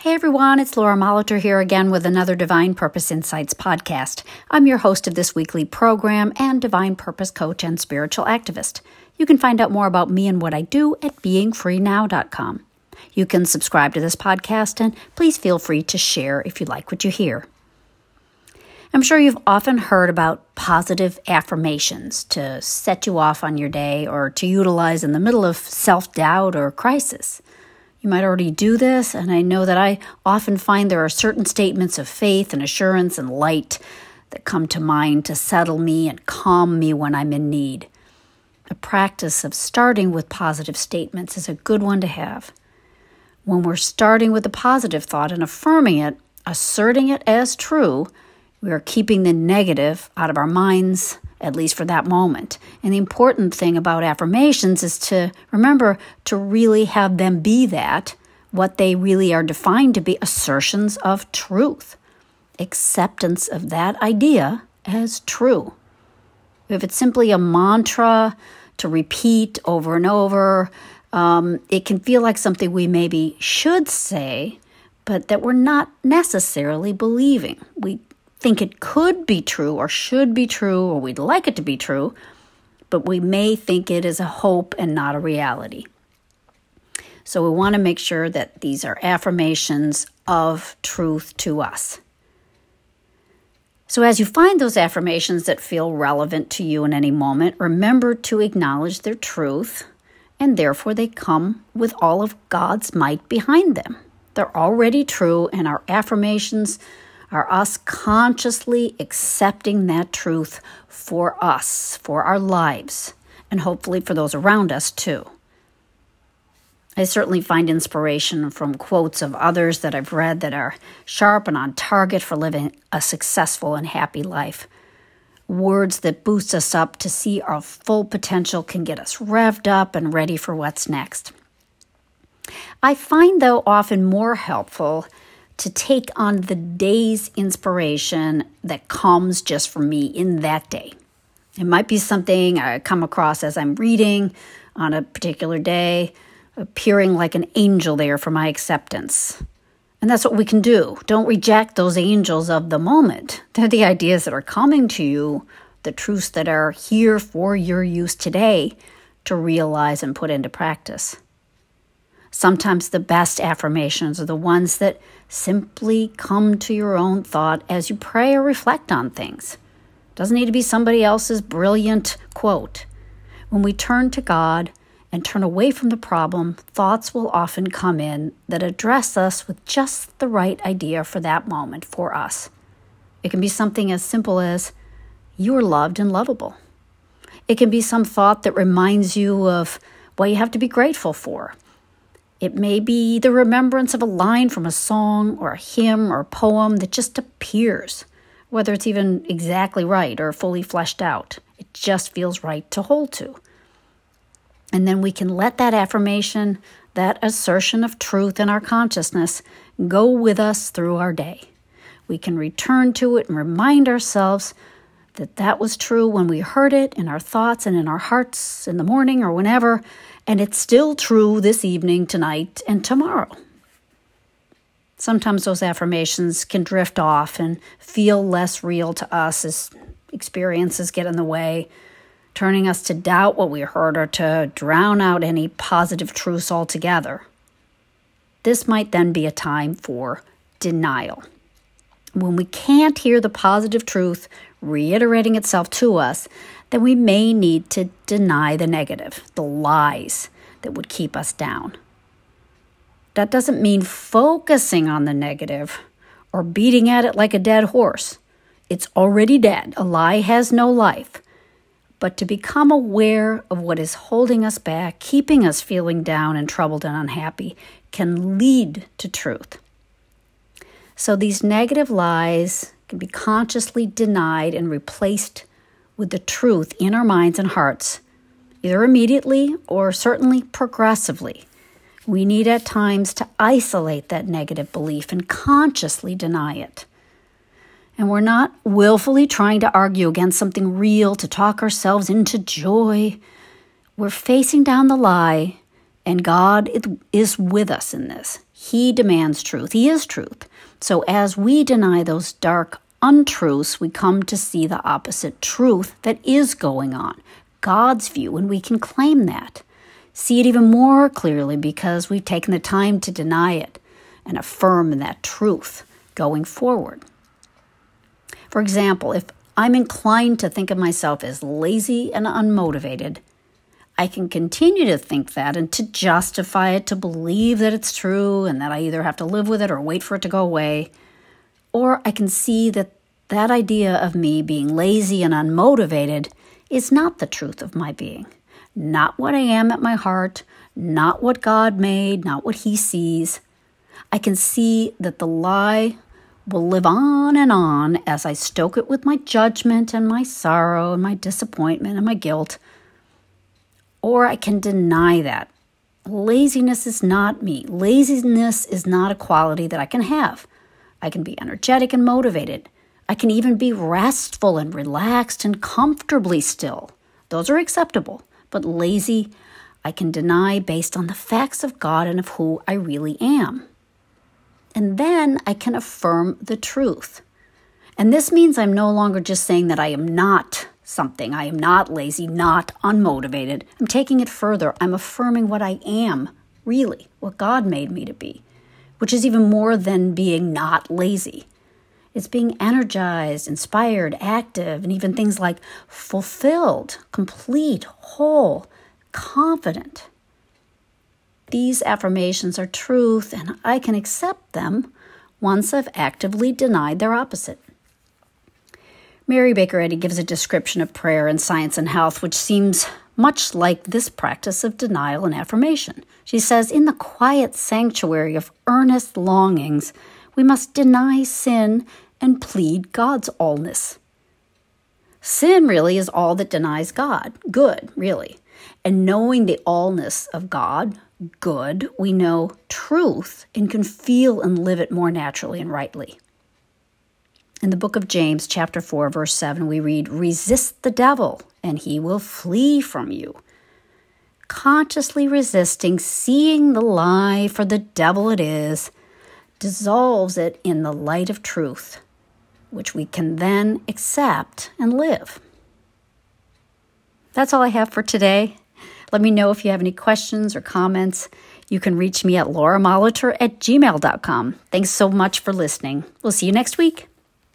Hey everyone, it's Laura Molitor here again with another Divine Purpose Insights podcast. I'm your host of this weekly program and Divine Purpose coach and spiritual activist. You can find out more about me and what I do at beingfreenow.com. You can subscribe to this podcast and please feel free to share if you like what you hear. I'm sure you've often heard about positive affirmations to set you off on your day or to utilize in the middle of self doubt or crisis. You might already do this, and I know that I often find there are certain statements of faith and assurance and light that come to mind to settle me and calm me when I'm in need. The practice of starting with positive statements is a good one to have. When we're starting with a positive thought and affirming it, asserting it as true, we are keeping the negative out of our minds at least for that moment. And the important thing about affirmations is to remember to really have them be that, what they really are defined to be assertions of truth, acceptance of that idea as true. If it's simply a mantra to repeat over and over, um, it can feel like something we maybe should say, but that we're not necessarily believing. We think it could be true or should be true or we'd like it to be true, but we may think it is a hope and not a reality. So we want to make sure that these are affirmations of truth to us. So, as you find those affirmations that feel relevant to you in any moment, remember to acknowledge their truth, and therefore they come with all of God's might behind them. They're already true, and our affirmations are us consciously accepting that truth for us, for our lives, and hopefully for those around us too. I certainly find inspiration from quotes of others that I've read that are sharp and on target for living a successful and happy life. Words that boost us up to see our full potential can get us revved up and ready for what's next. I find, though, often more helpful to take on the day's inspiration that comes just for me in that day. It might be something I come across as I'm reading on a particular day, appearing like an angel there for my acceptance. And that's what we can do. Don't reject those angels of the moment. They're the ideas that are coming to you, the truths that are here for your use today to realize and put into practice. Sometimes the best affirmations are the ones that simply come to your own thought as you pray or reflect on things. Doesn't need to be somebody else's brilliant quote. When we turn to God and turn away from the problem, thoughts will often come in that address us with just the right idea for that moment for us. It can be something as simple as, You are loved and lovable. It can be some thought that reminds you of what you have to be grateful for it may be the remembrance of a line from a song or a hymn or a poem that just appears, whether it's even exactly right or fully fleshed out. It just feels right to hold to. And then we can let that affirmation, that assertion of truth in our consciousness, go with us through our day. We can return to it and remind ourselves that that was true when we heard it in our thoughts and in our hearts in the morning or whenever, and it's still true this evening, tonight, and tomorrow. Sometimes those affirmations can drift off and feel less real to us as experiences get in the way, turning us to doubt what we heard or to drown out any positive truths altogether. This might then be a time for denial. When we can't hear the positive truth reiterating itself to us, then we may need to deny the negative, the lies that would keep us down. That doesn't mean focusing on the negative or beating at it like a dead horse. It's already dead. A lie has no life. But to become aware of what is holding us back, keeping us feeling down and troubled and unhappy, can lead to truth. So these negative lies can be consciously denied and replaced with the truth in our minds and hearts, either immediately or certainly progressively. We need at times to isolate that negative belief and consciously deny it. And we're not willfully trying to argue against something real to talk ourselves into joy. We're facing down the lie, and God is with us in this. He demands truth. He is truth. So as we deny those dark untruths, we come to see the opposite truth that is going on, God's view, and we can claim that. See it even more clearly because we've taken the time to deny it and affirm that truth going forward. For example, if I'm inclined to think of myself as lazy and unmotivated, I can continue to think that and to justify it, to believe that it's true and that I either have to live with it or wait for it to go away. Or I can see that that idea of me being lazy and unmotivated is not the truth of my being, not what I am at my heart, not what God made, not what He sees. I can see that the lie will live on and on as I stoke it with my judgment and my sorrow and my disappointment and my guilt. Or I can deny that. Laziness is not me. Laziness is not a quality that I can have. I can be energetic and motivated. I can even be restful and relaxed and comfortably still. Those are acceptable. But lazy, I can deny based on the facts of God and of who I really am. And then I can affirm the truth. And this means I'm no longer just saying that I am not something. I am not lazy, not unmotivated. I'm taking it further. I'm affirming what I am, really, what God made me to be, which is even more than being not lazy. It's being energized, inspired, active, and even things like fulfilled, complete, whole, confident. These affirmations are truth, and I can accept them once I've actively denied their opposite. Mary Baker Eddy gives a description of prayer in Science and Health, which seems much like this practice of denial and affirmation. She says, In the quiet sanctuary of earnest longings, we must deny sin and plead God's allness. Sin really is all that denies God, good, really. And knowing the allness of God, good, we know truth and can feel and live it more naturally and rightly. In the book of James, chapter 4, verse 7, we read, Resist the devil, and he will flee from you. Consciously resisting, seeing the lie for the devil it is, dissolves it in the light of truth, which we can then accept and live. That's all I have for today. Let me know if you have any questions or comments. You can reach me at lauramolitor at gmail.com. Thanks so much for listening. We'll see you next week.